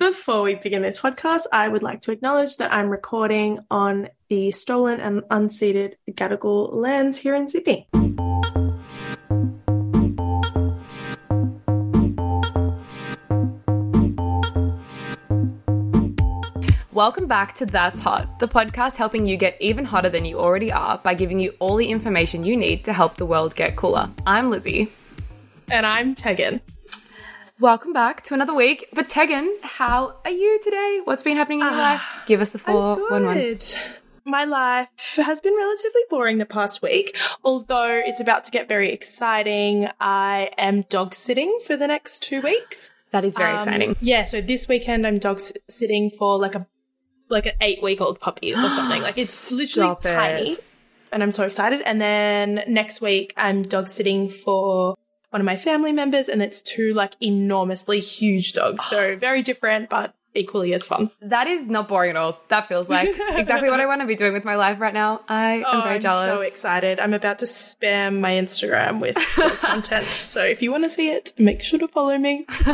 Before we begin this podcast, I would like to acknowledge that I'm recording on the stolen and unceded Gadigal lands here in Sydney. Welcome back to That's Hot, the podcast helping you get even hotter than you already are by giving you all the information you need to help the world get cooler. I'm Lizzie. And I'm Tegan. Welcome back to another week. But Tegan, how are you today? What's been happening in your life? Give us the four one one. My life has been relatively boring the past week, although it's about to get very exciting. I am dog sitting for the next two weeks. That is very Um, exciting. Yeah, so this weekend I'm dog sitting for like a like an eight week old puppy or something. Like it's literally Stop it. tiny, and I'm so excited. And then next week I'm dog sitting for one of my family members, and it's two like enormously huge dogs. So very different, but equally as fun. That is not boring at all. That feels like exactly what I want to be doing with my life right now. I am Oh, very I'm jealous. so excited. I'm about to spam my Instagram with content. So if you want to see it, make sure to follow me.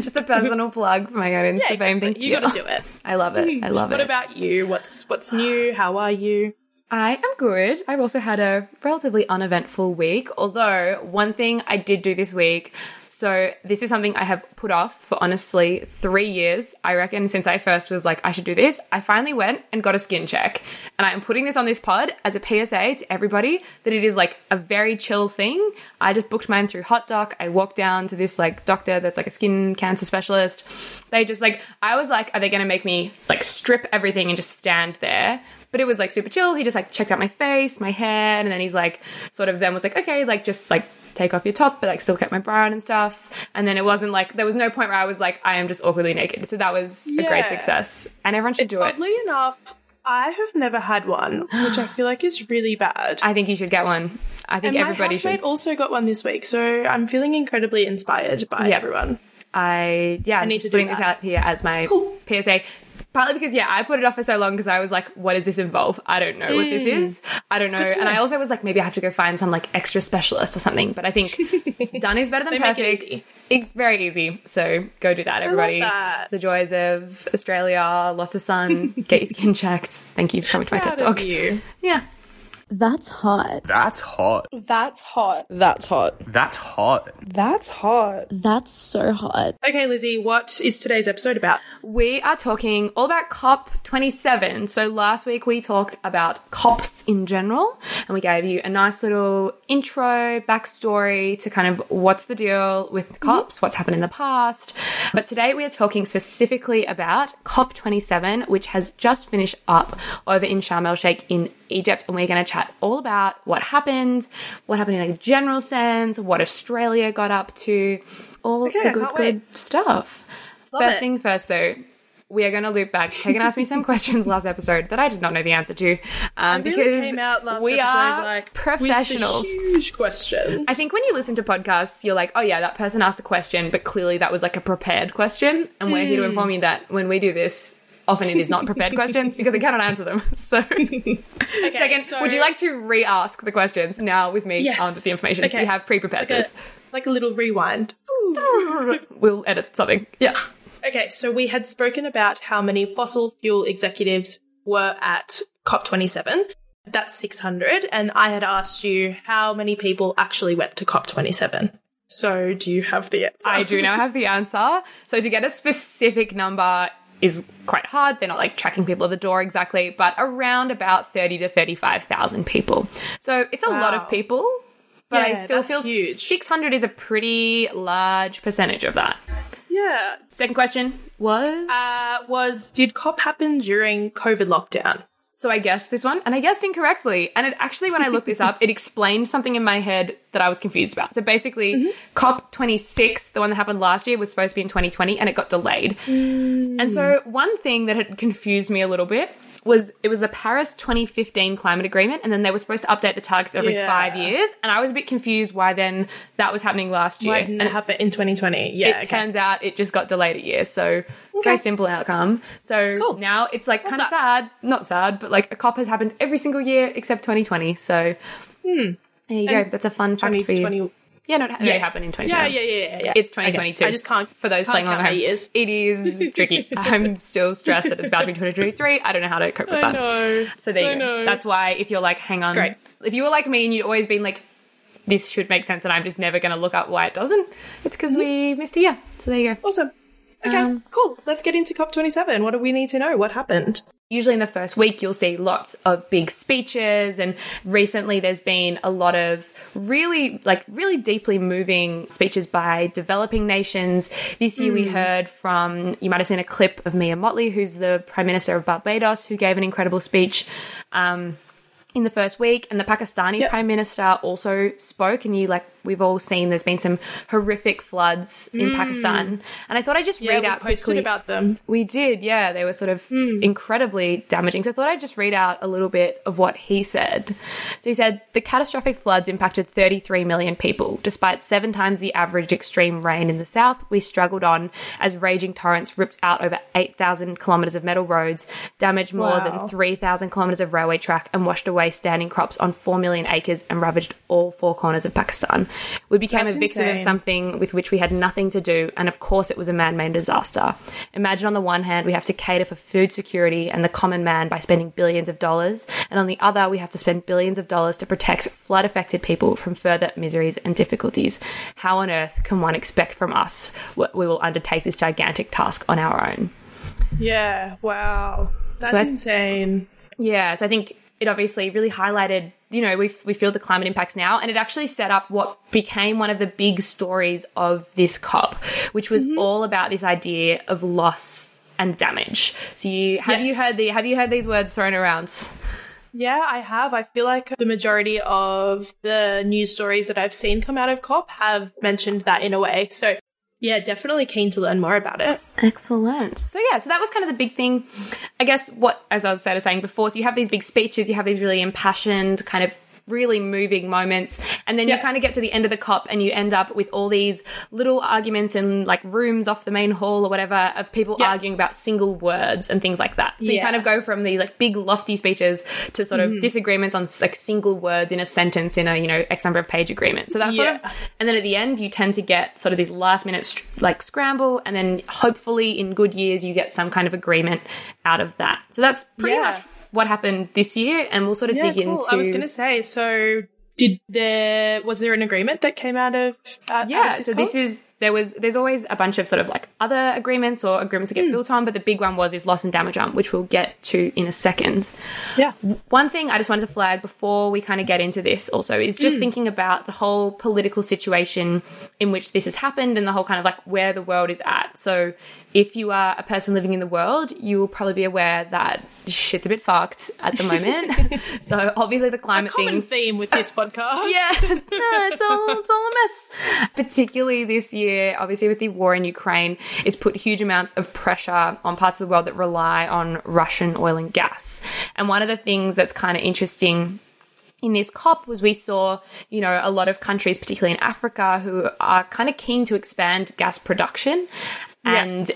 Just a personal plug for my own Insta fame. Thank you. you got to do it. I love it. I love What it. What about you? What's what's new? How are you? I am good. I've also had a relatively uneventful week, although one thing I did do this week. So, this is something I have put off for honestly three years. I reckon since I first was like, I should do this, I finally went and got a skin check. And I am putting this on this pod as a PSA to everybody that it is like a very chill thing. I just booked mine through HotDoc. I walked down to this like doctor that's like a skin cancer specialist. They just like, I was like, are they going to make me like strip everything and just stand there? But it was like super chill. He just like checked out my face, my hair, and then he's like, sort of then was like, okay, like just like take off your top, but like still kept my bra on and stuff. And then it wasn't like there was no point where I was like, I am just awkwardly naked. So that was a great success, and everyone should do it. Oddly enough, I have never had one, which I feel like is really bad. I think you should get one. I think and everybody housemate should. also got one this week, so I'm feeling incredibly inspired by Yeah. everyone. I yeah, I need to do this out here as my Cool. PSA. Partly because yeah, I put it off for so long because I was like, what does this involve? I don't know what this is. I don't know. Mm. And I also was like, maybe I have to go find some like extra specialist or something. But I think done is better than it perfect. easy. It's very easy. So go do that, everybody. that. The joys of Australia, lots of sun, get your skin checked. Thank you for coming to my TED talk. you. Yeah. That's hot. That's hot. That's hot. That's hot. That's hot. That's hot. That's so hot. Okay, Lizzie, what is today's episode about? We are talking all about COP27. So last week we talked about COPs in general, and we gave you a nice little intro, backstory to kind of what's the deal with mm-hmm. COPs, what's happened in the past. But today we are talking specifically about COP27, which has just finished up over in Sharm el Sheikh in Egypt, and we're going to chat all about what happened, what happened in a general sense, what Australia got up to, all Okay, the good, good stuff. Love First it. things first, though, we are going to loop back. Tegan asked me some questions last episode that I did not know the answer to, um, Really because came out last we are like professionals. Huge questions. I think when you listen to podcasts, you're like, oh yeah, that person asked a question, but clearly that was like a prepared question, and we're here Hmm. to inform you that when we do this. Often it is not prepared questions because I cannot answer them. So, okay, Tegan, so- would you like to re-ask the questions now with me Yes. on the information? Okay. We have pre-prepared like a, this. like a little rewind? We'll edit something. Yeah. Okay, so we had spoken about how many fossil fuel executives were at COP27. That's 600. And I had asked you how many people actually went to COP27. So do you have the answer? I do now have the answer. So to get a specific number is quite hard. They're not like tracking people at the door exactly, but around about 30 to 35,000 people. So it's a lot of people, but I still feel huge. 600 is a pretty large percentage of that. Yeah. Second question was Uh, was, did COP happen during COVID lockdown? So I guessed this one, and I guessed incorrectly. And it actually, when I looked this up, it explained something in my head that I was confused about. So basically, mm-hmm. COP26, the one that happened last year, was supposed to be in 2020, and it got delayed. Mm. And so one thing that had confused me a little bit was it was the Paris 2015 climate agreement, and then they were supposed to update the targets every Yeah. five years. And I was a bit confused why then that was happening last year. Why didn't and it happen in 2020? Yeah. it okay. turns out it just got delayed a year. So very simple outcome. So Cool. now it's like kind of sad, not sad, but like a cop has happened every single year except 2020. So hmm. there you go. That's a fun fact for you. 2020 Yeah, no, it Yeah. happened in Yeah, 2020. yeah, yeah, yeah. yeah. It's Okay. 2022. I just can't. For those can't playing along at home, years. it is tricky. I'm still stressed that it's about to be 2023. I don't know how to cope with I that. know. So there you I go. know. That's why if you're like, hang on, Great. if you were like me and you'd always been like, this should make sense, and I'm just never going to look up why it doesn't. It's because we missed a year. So there you go. awesome. Okay, Um, cool. Let's get into COP27. What do we need to know? What happened? Usually in the first week you'll see lots of big speeches and recently there's been a lot of really like really deeply moving speeches by developing nations this year we heard from you might have seen a clip of mia Mottley who's the prime minister of barbados who gave an incredible speech um, in the first week and the pakistani Yep. prime minister also spoke and you like we've all seen there's been some horrific floods in mm. pakistan and i thought i'd just Yeah, read out posted quickly about them. we did, yeah. They were sort of hmm. incredibly damaging. So I thought I'd just read out a little bit of what he said. So he said the catastrophic floods impacted 33 million people. Despite seven times the average extreme rain in the south, we struggled on as raging torrents ripped out over 8,000 kilometres of metal roads, damaged more Wow. than 3,000 kilometres of railway track, and washed away standing crops on 4 million acres and ravaged all four corners of Pakistan. We became That's a victim of insane. something something with which we had nothing to do, and of course it was a man made disaster. Imagine on the one hand, we have to cater for food security and the common man by spending billions of dollars, and on the other, we have to spend billions of dollars to protect flood affected people from further miseries and difficulties. How on earth can one expect from us what we will undertake this gigantic task on our own? Yeah. Wow. That's I- insane. Yeah, so I think it obviously really highlighted, you know, we, we feel the climate impacts now, and it actually set up what became one of the big stories of this COP, which was mm-hmm. all about this idea of loss and damage. So you have you heard the have you heard these words thrown around? Yeah, I have. I feel like the majority of the news stories that I've seen come out of COP have mentioned that in a way. So, yeah, definitely keen to learn more about it. Excellent. So yeah, so that was kind of the big thing. I guess what, as I was sort of saying before, so you have these big speeches, you have these really impassioned kind of really moving moments. And then you kind of get to the end of the cop and you end up with all these little arguments in like rooms off the main hall or whatever of people Yeah. arguing about single words and things like that. So you kind of go from these like big lofty speeches to sort of mm-hmm. disagreements on like single words in a sentence in a you know x number of page agreement. So that's sort of and then at the end, you tend to get sort of these last minute str- like scramble, and then hopefully in good years you get some kind of agreement out of that. So that's pretty Yeah. much what happened this year, and we'll sort of Yeah, dig cool. into. I was going to say, so did there, was there an agreement that came out of, uh, out yeah, of this so this is there was there's always a bunch of sort of like other agreements or agreements that get Hmm. built on, but the big one was this loss and damage arm, which we'll get to in a second. Yeah. One thing I just wanted to flag before we kind of get into this also is just thinking about the whole political situation in which this has happened and the whole kind of like where the world is at. So, if you are a person living in the world, you will probably be aware that shit's a bit fucked at the moment. so, obviously, the climate thing. Common things. theme with this podcast. Yeah, no, it's all it's all a mess. Particularly this year, obviously with the war in Ukraine, it's put huge amounts of pressure on parts of the world that rely on Russian oil and gas. And one of the things that's kind of interesting in this COP was we saw, you know, a lot of countries, particularly in Africa, who are kind of keen to expand gas production. And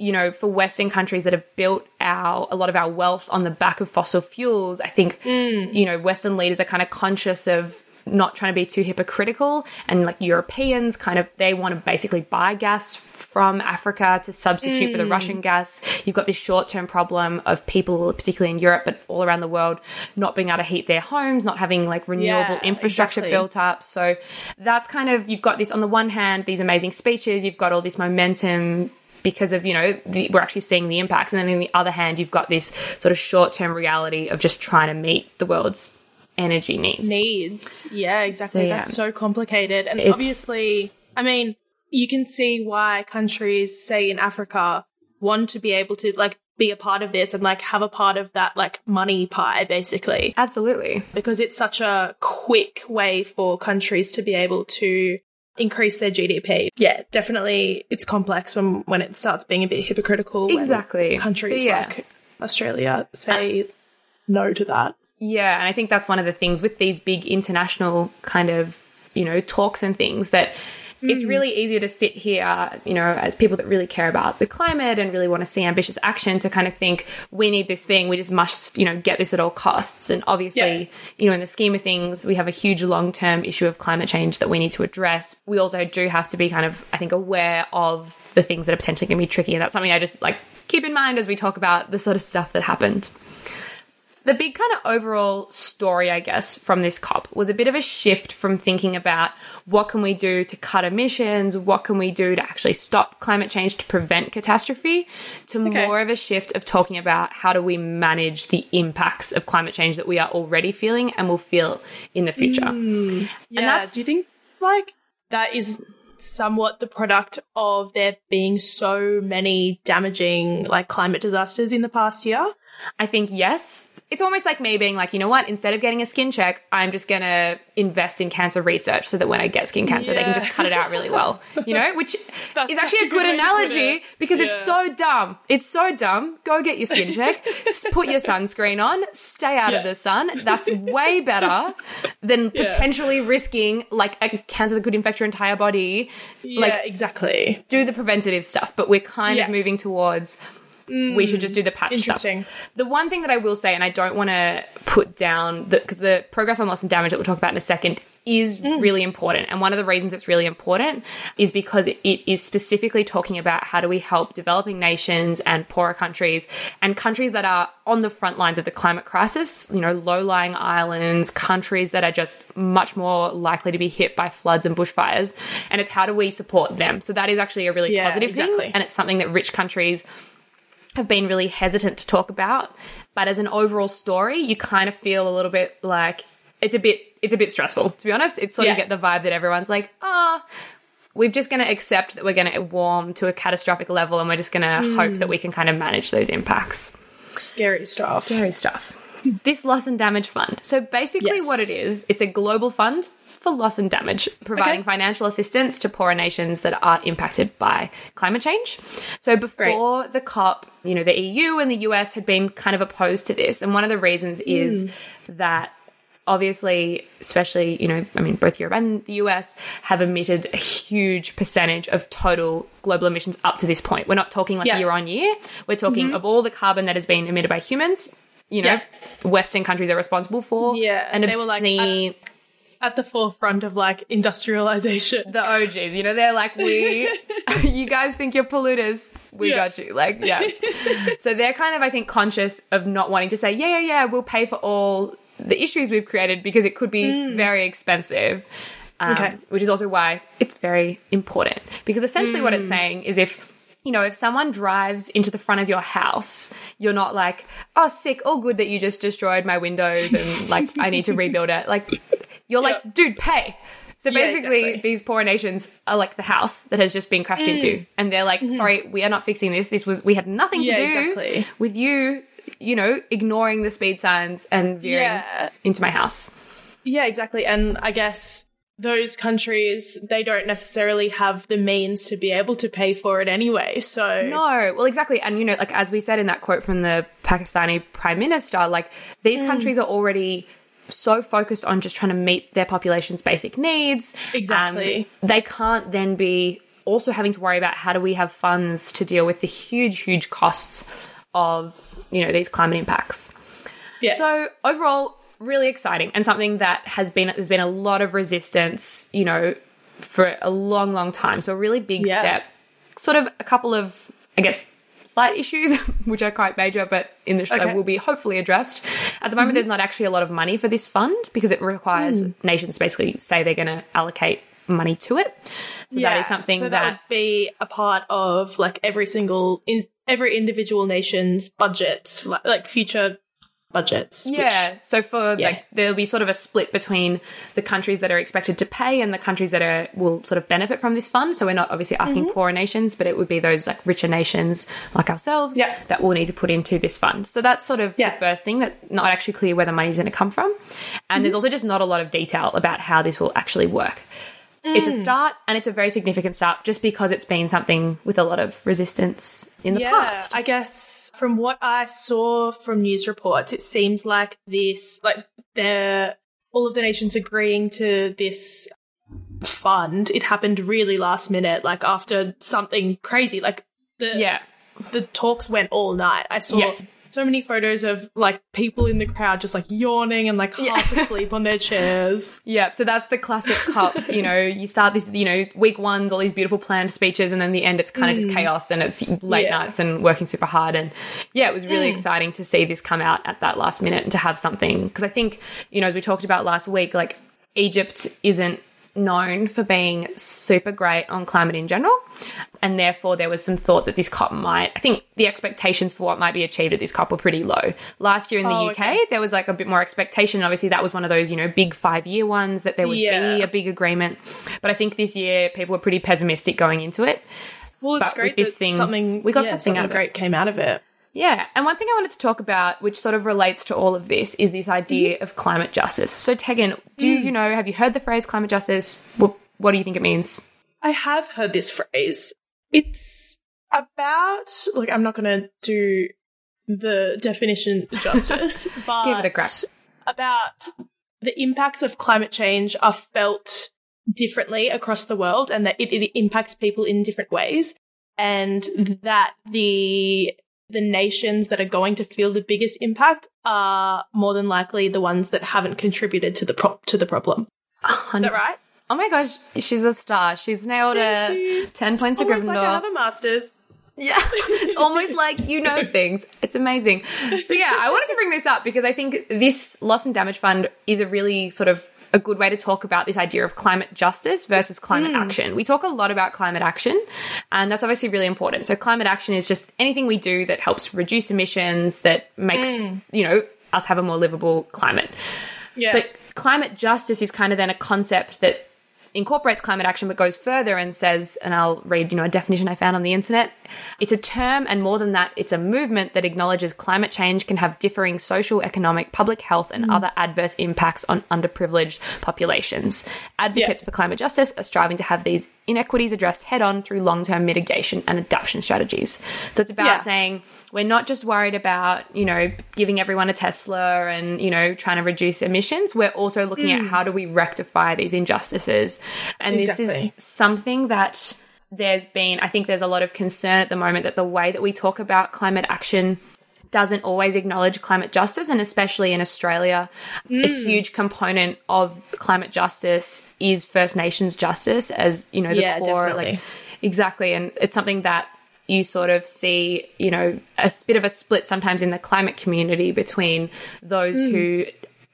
you know, for Western countries that have built our a lot of our wealth on the back of fossil fuels, I think mm. you know Western leaders are kind of conscious of not trying to be too hypocritical and like Europeans kind of they want to basically buy gas from Africa to substitute for the hmm. Russian gas. You've got this short-term problem of people particularly in Europe but all around the world not being able to heat their homes, not having like renewable Yeah, infrastructure exactly. built up. So that's kind of you've got this on the one hand these amazing speeches, you've got all this momentum because of you know the, we're actually seeing the impacts and then on the other hand you've got this sort of short-term reality of just trying to meet the world's energy needs needs. Yeah, exactly. So, yeah. That's so complicated. And It's- obviously, I mean, you can see why countries, say in Africa, want to be able to like be a part of this and like have a part of that like money pie, basically, absolutely because it's such a quick way for countries to be able to increase their GDP. Yeah, definitely it's complex when when it starts being a bit hypocritical. when Exactly. Countries So, yeah. like Australia say no to that. Yeah and i think that's one of the things with these big international kind of you know talks and things that it's mm. really easier to sit here, you know, as people that really care about the climate and really want to see ambitious action to kind of think we need this thing, we just must, you know, get this at all costs. And obviously, Yeah. you know, in the scheme of things, we have a huge long term issue of climate change that we need to address. We also do have to be kind of, I think, aware of the things that are potentially going to be tricky. And that's something I just like keep in mind as we talk about the sort of stuff that happened. The big kind of overall story, I guess, from this COP was a bit of a shift from thinking about what can we do to cut emissions, what can we do to actually stop climate change to prevent catastrophe, to Okay. more of a shift of talking about how do we manage the impacts of climate change that we are already feeling and will feel in the future. Hmm. Yeah. that's- Do you think like that is somewhat the product of there being so many damaging like climate disasters in the past year? I think yes. It's almost like me being like, you know what? Instead of getting a skin check, I'm just going to invest in cancer research so that when I get skin cancer, they can just cut it out really well. You know, which is actually a good good way to put analogy because it's so dumb. It's so dumb. Go get your skin check, put your sunscreen on, stay out of the sun. That's way better than Yeah. potentially risking like a cancer that could infect your entire body. Yeah, Like, exactly. do the preventative stuff, but we're kind Yeah. of moving towards we should just do the patch Interesting. stuff. The one thing that I will say, and I don't want to put down because the, progress on loss and damage that we'll talk about in a second is Mm. really important. And one of the reasons it's really important is because it, it is specifically talking about how do we help developing nations and poorer countries and countries that are on the front lines of the climate crisis, you know, low lying islands, countries that are just much more likely to be hit by floods and bushfires. And it's how do we support them? So that is actually a really Yeah, positive exactly. thing. And it's something that rich countries have been really hesitant to talk about. But as an overall story, you kind of feel a little bit like it's a bit it's a bit stressful. To be honest, it's sort of get the vibe that everyone's like, ah, we're just going to accept that we're going to warm to a catastrophic level, and we're just going to Hmm. hope that we can kind of manage those impacts. Scary stuff. Scary stuff. this loss and damage fund. So basically, Yes. what it is, it's a global fund for loss and damage, providing Okay. financial assistance to poorer nations that are impacted by climate change. So before the COP, you know, the EU and the US had been kind of opposed to this, and one of the reasons is Hmm. that obviously, especially, you know, I mean, both Europe and the US have emitted a huge percentage of total global emissions up to this point. We're not talking like Yeah. year on year. We're talking of all the carbon that has been emitted by humans, you know, Yeah. Western countries are responsible for. Yeah, An they were like, obscene, At the forefront of like industrialization. the OGs, you know, they're like, we, you guys think you're polluters. We Yeah. got you. Like, yeah. so they're kind of, I think, conscious of not wanting to say, yeah, yeah, yeah, we'll pay for all the issues we've created because it could be very expensive. Um, Okay. Which is also why it's very important. Because essentially what it's saying is if, you know, if someone drives into the front of your house, you're not like, oh, sick, all good that you just destroyed my windows and like I need to rebuild it. Like, you're like, dude, pay. So Yeah, basically, exactly. these poor nations are like the house that has just been crashed Mm. into, and they're like, "Sorry, we are not fixing this. This was we had nothing Mm-hmm. Yeah, to do exactly. with you, you know, ignoring the speed signs and veering Yeah. into my house." Yeah, exactly. And I guess those countries, they don't necessarily have the means to be able to pay for it anyway. So, No, well, exactly, and you know, like as we said in that quote from the Pakistani prime minister, like these countries are already so focused on just trying to meet their population's basic needs. Exactly. Um, they can't then be also having to worry about how do we have funds to deal with the huge, huge costs of you know these climate impacts. yeah. So overall, really exciting and something that has been there's been a lot of resistance, you know, for a long, long time. So a really big Yeah. step. Sort of a couple of, I guess, slight issues, which are quite major, but in the show Okay. will be hopefully addressed. At the moment, mm-hmm. there's not actually a lot of money for this fund because it requires hmm. nations basically say they're going to allocate money to it. So that is something so that, would be a part of like every single in every individual nation's budgets, like, like future budgets. which- Yeah. so for Yeah. like there'll be sort of a split between the countries that are expected to pay and the countries that are will sort of benefit from this fund. So we're not obviously asking Mm-hmm. poorer nations, but it would be those like richer nations like ourselves Yeah. that will need to put into this fund. So that's sort of Yeah. the first thing that not actually clear where the money's going to come from. And Mm-hmm. there's also just not a lot of detail about how this will actually work. It's Mm. a start and it's a very significant start just because it's been something with a lot of resistance in the yeah, past. I guess from what I saw from news reports, it seems like this, like they're all of the nations agreeing to this fund, it happened really last minute, like after something crazy. Like the Yeah. the talks went all night. I saw Yeah. So many photos of like people in the crowd just like yawning and like half asleep on their chairs. Yeah, so that's the classic COP. You know, you start this, you know, week one's all these beautiful planned speeches, and then the end, it's kind of just mm. chaos and it's late Yeah. nights and working super hard. And yeah, it was really mm. exciting to see this come out at that last minute and to have something. Because I think, you know, as we talked about last week, like Egypt isn't known for being super great on climate in general. And therefore, there was some thought that this COP might, I think the expectations for what might be achieved at this COP were pretty low. Last year in the Oh, UK, okay. there was like a bit more expectation. Obviously, that was one of those, you know, big five year ones that there would Yeah. be a big agreement. But I think this year, people were pretty pessimistic going into it. Well, it's But great that thing, something we got yeah, something out of it. great came out of it. Yeah. And one thing I wanted to talk about, which sort of relates to all of this, is this idea Mm-hmm. of climate justice. So, Tegan, do you know, have you heard the phrase climate justice? What, what do you think it means? I have heard this phrase. It's about like I'm not going to do the definition justice, but Give it a crack. About the impacts of climate change are felt differently across the world, and that it, it impacts people in different ways, and that the the nations that are going to feel the biggest impact are more than likely the ones that haven't contributed to the pro- to the problem. Is that right? Oh my gosh, she's a star. She's nailed Thank it. you. 10 points to Almost Gryffindor. like I have a master's. Yeah, it's almost like you know things. It's amazing. So yeah, I wanted to bring this up because I think this loss and damage fund is a really sort of a good way to talk about this idea of climate justice versus climate hmm. action. We talk a lot about climate action, and that's obviously really important. So climate action is just anything we do that helps reduce emissions, that makes hmm. you know us have a more livable climate. Yeah. But climate justice is kind of then a concept that incorporates climate action but goes further and says and I'll read you know a definition I found on the internet it's a term and more than that it's a movement that acknowledges climate change can have differing social economic public health and mm. other adverse impacts on underprivileged populations. Advocates for climate justice are striving to have these inequities addressed head on through long-term mitigation and adaptation strategies. So it's about Yeah. saying we're not just worried about you know giving everyone a tesla and you know trying to reduce emissions. We're also looking at mm. how do we rectify these injustices. And this is something that there's been i think there's a lot of concern at the moment that the way that we talk about climate action doesn't always acknowledge climate justice and especially in australia a huge component of climate justice is first nations justice as you know the Yeah, core definitely. like exactly and it's something that you sort of see you know a bit of a split sometimes in the climate community between those Hmm. who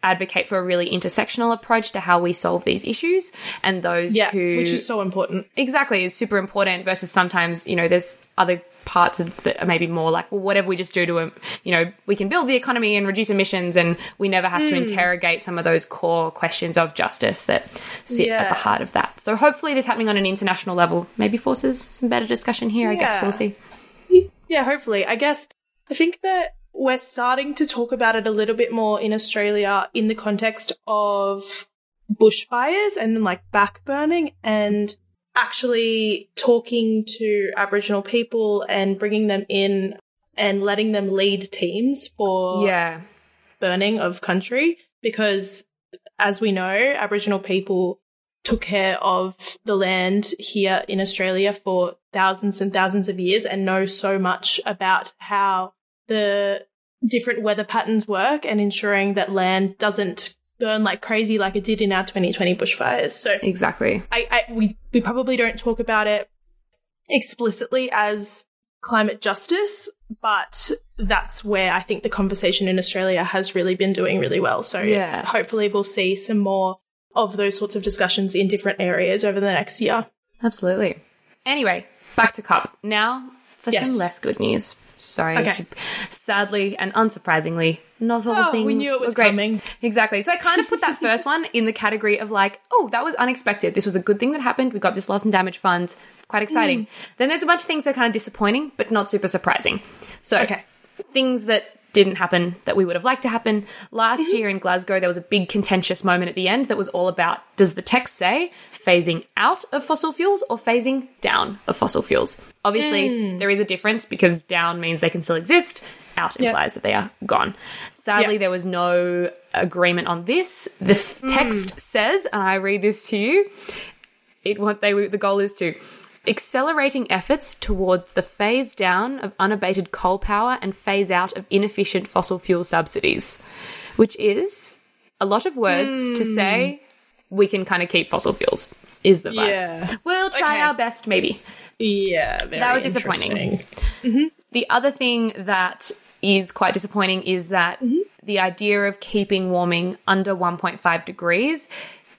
advocate for a really intersectional approach to how we solve these issues and those Yeah, who which is so important. exactly is super important versus sometimes you know there's other parts of that are maybe more like well whatever we just do to you know we can build the economy and reduce emissions and we never have to Hmm. interrogate some of those core questions of justice that sit at the heart of that so hopefully this happening on an international level maybe forces some better discussion here i guess Yeah. we'll see Yeah, hopefully. I guess I think that we're starting to talk about it a little bit more in Australia in the context of bushfires and like backburning and actually talking to Aboriginal people and bringing them in and letting them lead teams for yeah. burning of country because as we know aboriginal people took care of the land here in australia for thousands and thousands of years and know so much about how the different weather patterns work and ensuring that land doesn't burn like crazy like it did in our 2020 bushfires so exactly I, I we we probably don't talk about it explicitly as climate justice, but that's where I think the conversation in Australia has really been doing really well. So Yeah. hopefully we'll see some more of those sorts of discussions in different areas over the next year. absolutely anyway back to COP. now for Yes. some less good news sorry Okay. to- sadly and unsurprisingly not all the Oh, things we knew it was great. coming. Exactly. So I kind of put that first one in the category of like, oh, that was unexpected. This was a good thing that happened. We got this loss and damage fund. Quite exciting. Mm. Then there's a bunch of things that are kind of disappointing, but not super surprising. So Okay. things that didn't happen that we would have liked to happen. Last Mm-hmm. year in Glasgow, there was a big contentious moment at the end that was all about does the text say phasing out of fossil fuels or phasing down of fossil fuels? Obviously, Mm. there is a difference because down means they can still exist, out Yeah. implies that they are gone. Sadly, Yeah. there was no agreement on this. The f- Mm. text says, and I read this to you it what they the goal is to accelerating efforts towards the phase down of unabated coal power and phase out of inefficient fossil fuel subsidies, which is a lot of words to hmm. say we can kind of keep fossil fuels. Is the vibe? Yeah. We'll try Okay. our best, maybe. Yeah. that was disappointing. Mm-hmm. The other thing that is quite disappointing is that mm-hmm. the idea of keeping warming under 1.5 degrees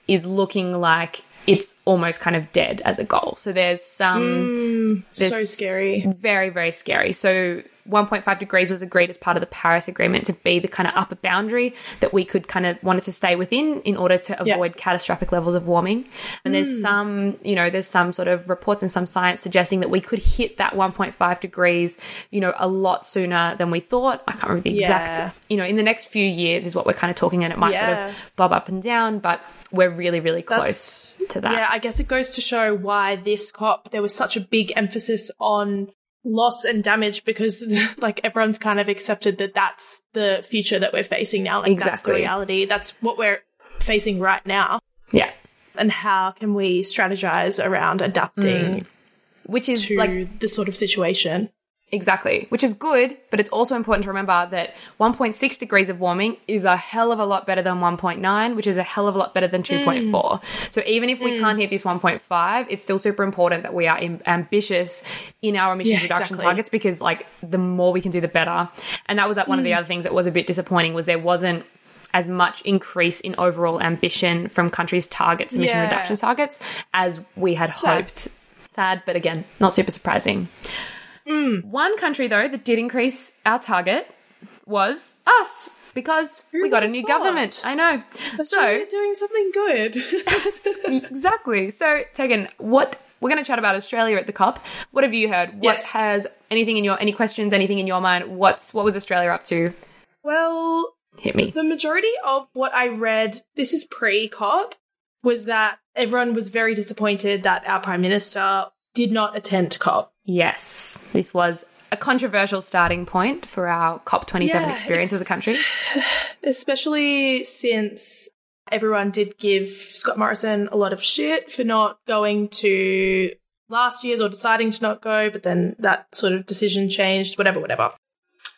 is looking like it's almost kind of dead as a goal. So there's some mm, So This- scary. very, very scary. So 1.5 degrees was agreed as part of the Paris Agreement to be the kind of upper boundary that we could kind of wanted to stay within in order to Yeah. avoid catastrophic levels of warming. And there's hmm. some, you know, there's some sort of reports and some science suggesting that we could hit that 1.5 degrees, you know, a lot sooner than we thought. I can't remember the Yeah. exact, you know, in the next few years is what we're kind of talking, and it might sort of bob up and down, but we're really, really close That's- to that. Yeah, I guess it goes to show why this COP, there was such a big emphasis on loss and damage because like everyone's kind of accepted that that's the future that we're facing now. Like that's the reality. That's what we're facing right now. yeah. And how can we strategize around adapting mm. Which is to like this sort of situation? Exactly, which is good, but it's also important to remember that 1.6 degrees of warming is a hell of a lot better than 1.9, which is a hell of a lot better than 2.4. Mm. So even if we mm. can't hit this 1.5, it's still super important that we are am- ambitious in our emissions Yeah, reduction exactly. targets because like the more we can do the better. And that was like one of the mm. other things that was a bit disappointing was there wasn't as much increase in overall ambition from countries' targets, emission Yeah. reduction targets, as we had Sad. hoped. Sad, but again, not super surprising. Mm. One country, though, that did increase our target was us because we got a new thought? government. I know. Australia doing something good. exactly. So, Tegan, what we're going to chat about Australia at the COP. What have you heard? What Yes. has anything in your any questions? Anything in your mind? What's what was Australia up to? well, Hit me. The majority of what I read, this is pre COP, was that everyone was very disappointed that our Prime Minister did not attend COP. Yes, this was a controversial starting point for our COP27 Yeah, experience as a country. Especially since everyone did give Scott Morrison a lot of shit for not going to last year's or deciding to not go, but then that sort of decision changed, whatever, whatever.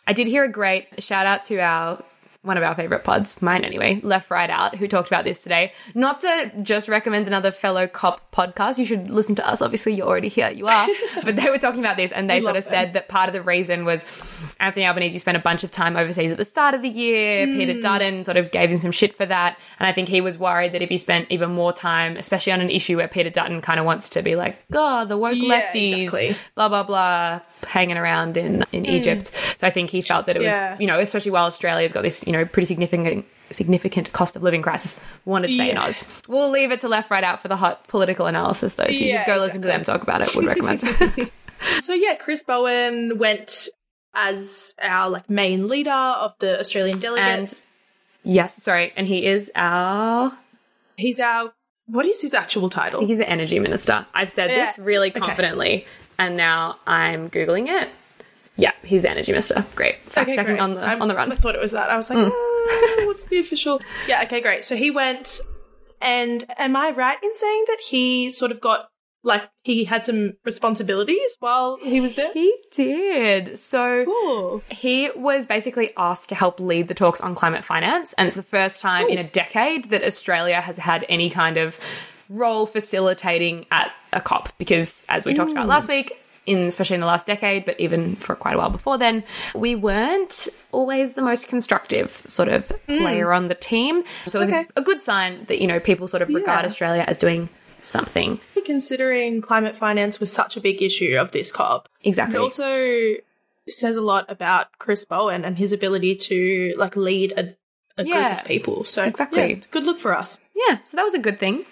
I did hear a great shout out to our one of our favorite pods, mine anyway, Left Right Out, who talked about this today. Not to just recommend another fellow cop podcast. You should listen to us. Obviously, you're already here. You are. but they were talking about this and they sort of said that part of the reason was Anthony Albanese spent a bunch of time overseas at the start of the year. Peter Hmm. Dutton sort of gave him some shit for that. And I think he was worried that if he spent even more time, especially on an issue where Peter Dutton kind of wants to be like, God, the woke Yeah, lefties, exactly. blah, blah, blah, hanging around in, in hmm. Egypt. So I think he felt that it was. Yeah. you know, especially while Australia's got this, you know, pretty significant significant cost of living crisis. Wanted to stay in Oz. We'll leave it to left right out for the hot political analysis though. So you Yeah, should go listen to them talk about it. Would recommend. So yeah, Chris Bowen went as our like main leader of the Australian delegates. yes, sorry. And he is our He's our what is his actual title? he's an energy minister. I've said Yes, this really okay. And now I'm Googling it. Yeah, he's the energy mister. Great. Fact Okay, checking great. on the I'm- on the run. I thought it was that. I was like, "Ah, what's the official? Yeah, okay, great. So he went, and am I right in saying that he sort of got like he had some responsibilities while he was there? He did. So Cool. He was basically asked to help lead the talks on climate finance, and it's the first time in a decade that Australia has had any kind of role facilitating at a COP. Because, as we talked about last mm. week, in especially in the last decade, but even for quite a while before then, we weren't always the most constructive sort of mm. player on the team. So it was Okay. a, a good sign that you know people sort of regard Australia as doing something. Considering climate finance was such a big issue of this COP, Exactly. it also says a lot about Chris Bowen and his ability to like lead a, a Yeah, group of people. So exactly. yeah, it's a good look for us. Yeah, so that was a good thing.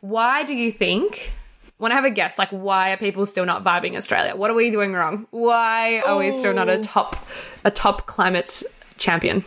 Why do you think? Want to have a guess? Like, why are people still not vibing Australia? What are we doing wrong? Why are we still not a Oh. top, a top climate champion?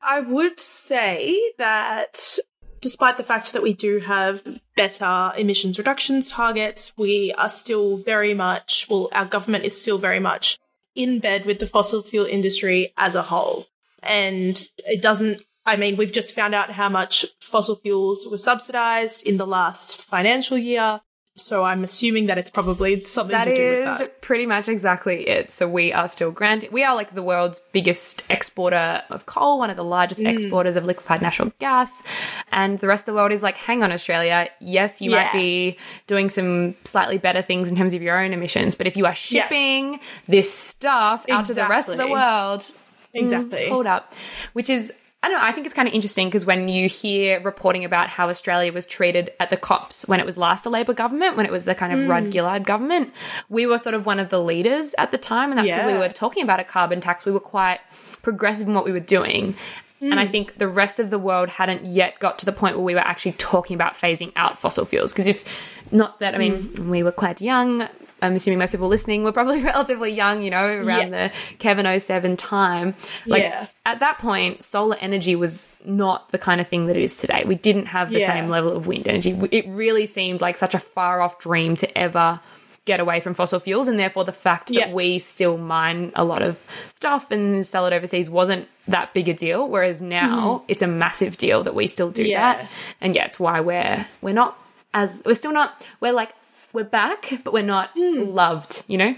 I would say that despite the fact that we do have better emissions reductions targets, we are still very much, well, our government is still very much in bed with the fossil fuel industry as a whole. And it doesn't I mean, we've just found out how much fossil fuels were subsidized in the last financial year. So I'm assuming that it's probably something That to do with that. That is pretty much exactly it. So we are still granted, we are like the world's biggest exporter of coal, one of the largest Mm. exporters of liquefied natural gas. And the rest of the world is like, hang on, Australia. Yes, you might be doing some slightly better things in terms of your own emissions. But if you are Yeah. shipping this stuff out to the rest of the world, Exactly. hold up, which is I don't know. I think it's kind of interesting because when you hear reporting about how Australia was treated at the COPs when it was last a Labor government, when it was the kind of Mm. Rudd Gillard government, we were sort of one of the leaders at the time, and that's because we were talking about a carbon tax. We were quite progressive in what we were doing. And. I think the rest of the world hadn't yet got to the point where we were actually talking about phasing out fossil fuels. Because if not that, I mean, Mm. we were quite young. I'm assuming most people listening were probably relatively young, you know, around Yeah. the Kevin 07 time. Like Yeah. at that point, solar energy was not the kind of thing that it is today. We didn't have the Yeah. same level of wind energy. It really seemed like such a far off dream to ever get away from fossil fuels. And therefore, the fact that Yeah. we still mine a lot of stuff and sell it overseas wasn't that big a deal. Whereas now hmm. it's a massive deal that we still do. Yeah. that. And yeah, it's why we're, we're not as, we're still not, we're like, we're back, but we're not Hmm. loved, you know?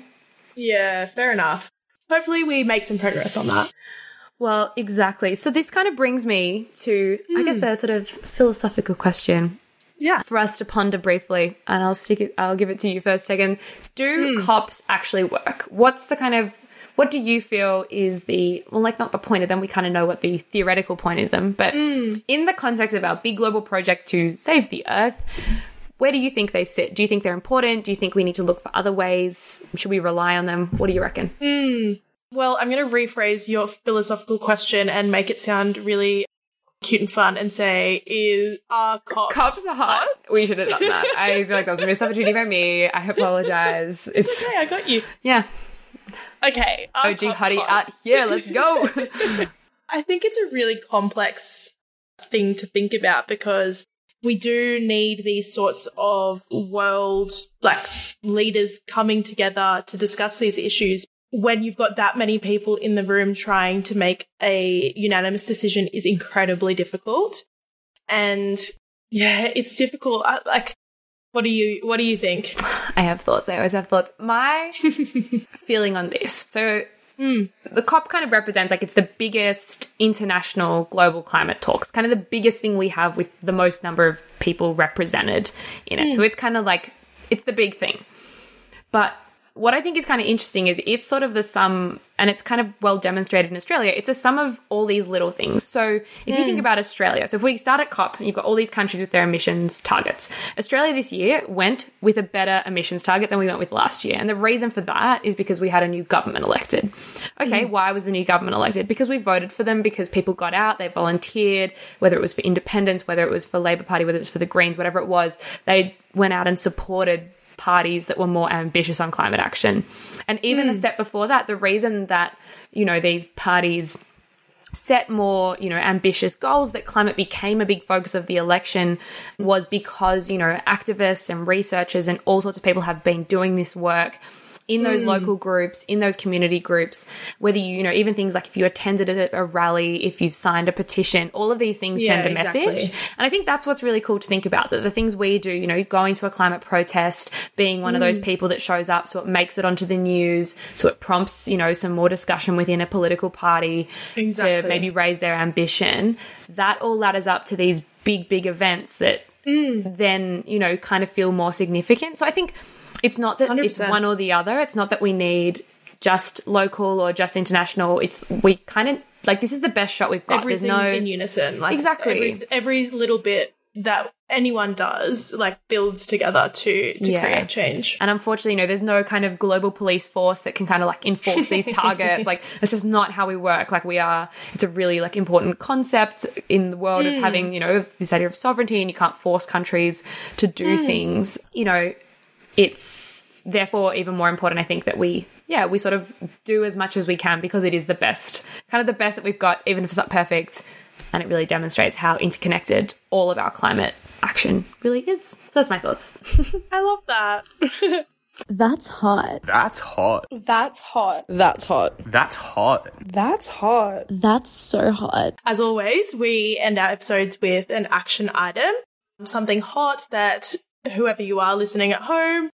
Yeah, fair enough. Hopefully, we make some progress on that. Well, exactly. So this kind of brings me to, I guess, hmm. a sort of philosophical question Yeah. for us to ponder briefly, and I'll stick it. I'll give it to you first, Tegan. Do hmm. cops actually work? What's the kind of what do you feel is the well, like not the point of them? We kind of know what the theoretical point of them, but hmm. in the context of our big global project to save the Earth. Where do you think they sit? Do you think they're important? Do you think we need to look for other ways? Should we rely on them? What do you reckon? Hmm. Well, I'm going to rephrase your philosophical question and make it sound really cute and fun and say, is are cops, Cops are hot. We should have done that. I feel like that was a missed opportunity by me. I apologize. It's Okay, I got you. yeah. Okay. OG Huddy hot? out here. Let's go. I think it's a really complex thing to think about because we do need these sorts of world like leaders coming together to discuss these issues. When you've got that many people in the room trying to make a unanimous decision is incredibly difficult. And yeah, it's difficult. I, like, what do you, what do you think? I have thoughts. I always have thoughts. My feeling on this. So the COP kind of represents like it's the biggest international global climate talks, kind of the biggest thing we have with the most number of people represented in it. Hmm. So it's kind of like it's the big thing. But what I think is kind of interesting is it's sort of the sum, and it's kind of well demonstrated in Australia. It's a sum of all these little things. So if you think hmm. about Australia, so if we start at COP, you've got all these countries with their emissions targets. Australia this year went with a better emissions target than we went with last year. And the reason for that is because we had a new government elected. Okay, hmm. why was the new government elected? Because we voted for them, because people got out, they volunteered, whether it was for independence, whether it was for Labor Party, whether it was for the Greens, whatever it was, they went out and supported parties that were more ambitious on climate action. And even a hmm. step before that, the reason that, you know, these parties set more, you know, ambitious goals that climate became a big focus of the election was because, you know, activists and researchers and all sorts of people have been doing this work in those local groups, in those community groups, whether you, you know, even things like if you attended a, a rally, if you've signed a petition, all of these things Yeah, send a exactly. message. And I think that's what's really cool to think about that the things we do, you know, going to a climate protest, being one of those Mm. people that shows up so it makes it onto the news, so it prompts, you know, some more discussion within a political party to maybe raise their ambition. That all ladders up to these big, big events that Mm. then, you know, kind of feel more significant. So I think it's not that it's 100%. one or the other. It's not that we need just local or just international. It's we kind of like this is the best shot we've got. Everything There's no in unison. Like, Exactly. Every, every little bit that anyone does, like, builds together to, to Yeah. create change. And unfortunately, you know, there's no kind of global police force that can kind of like enforce these targets. like, it's just not how we work. Like, we are, it's a really like important concept in the world of hmm. having, you know, this idea of sovereignty and you can't force countries to do hmm. things. You know, it's therefore even more important, I think, that we, yeah, we sort of do as much as we can because it is the best, kind of the best that we've got, even if it's not perfect. And it really demonstrates how interconnected all of our climate action really is. So that's my thoughts. I love that. That's hot. That's hot. That's hot. That's hot. That's hot. That's hot. That's so hot. As always, we end our episodes with an action item, something hot that whoever you are listening at home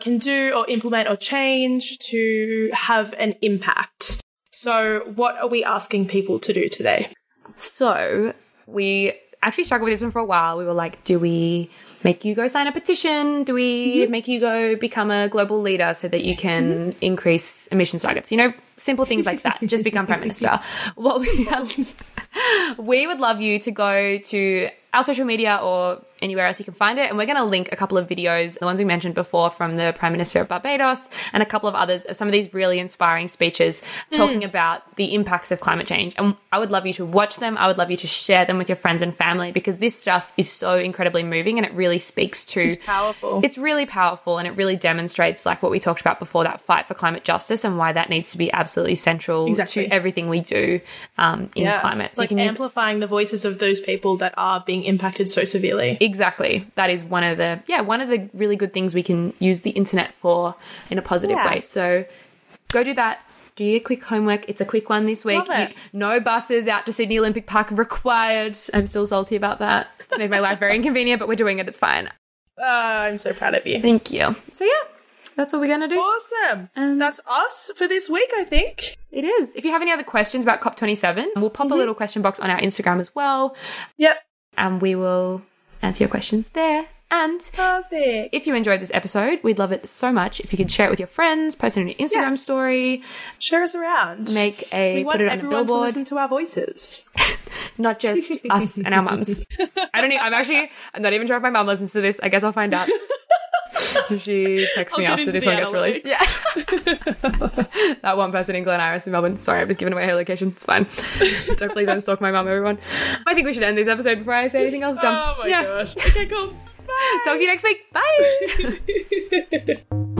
can do or implement or change to have an impact. So, what are we asking people to do today? So we actually struggled with this one for a while. We were like, do we make you go sign a petition? Do we mm-hmm. make you go become a global leader so that you can mm-hmm. increase emissions targets? You know, simple things like that. Just become prime minister. What we we would love you to go to our social media or anywhere else you can find it. And we're going to link a couple of videos, the ones we mentioned before from the Prime Minister of Barbados and a couple of others of some of these really inspiring speeches talking hmm. about the impacts of climate change. And I would love you to watch them. I would love you to share them with your friends and family because this stuff is so incredibly moving and it really speaks to It's powerful. it's really powerful and it really demonstrates like what we talked about before that fight for climate justice and why that needs to be absolutely central Exactly. to everything we do um, in climate. So like you can use amplifying the voices of those people that are being impacted so severely. exactly that is one of the yeah one of the really good things we can use the internet for in a positive Yeah. way. So go do that. Do your quick homework. It's a quick one this week. Love it. You- no buses out to Sydney Olympic Park required. I'm still salty about that. It's made my life very inconvenient, but we're doing it. It's fine. Ah, I'm so proud of you. Thank you. So yeah, that's what we're gonna do. Awesome. And- That's us for this week, I think. It is. If you have any other questions about COP27, we'll pop a mm-hmm. little question box on our Instagram as well, Yep. and we will answer your questions there. And Perfect. if you enjoyed this episode, we'd love it so much if you could share it with your friends, post it on your Instagram Yes. story, Share us around. make a we put it on a everyone to billboard, listen to our voices. not just us and our mums. I don't. Even, I'm actually. I'm not even sure if my mum listens to this. I guess I'll find out. She texts me after this one gets released. Yeah. that one person in Glen Iris in Melbourne. Sorry, I'm just giving away her location. It's fine. don't please don't stalk my mum, everyone. I think we should end this episode before I say anything else dumb. Oh my yeah. gosh. Okay, cool. Bye. Talk to you next week. Bye.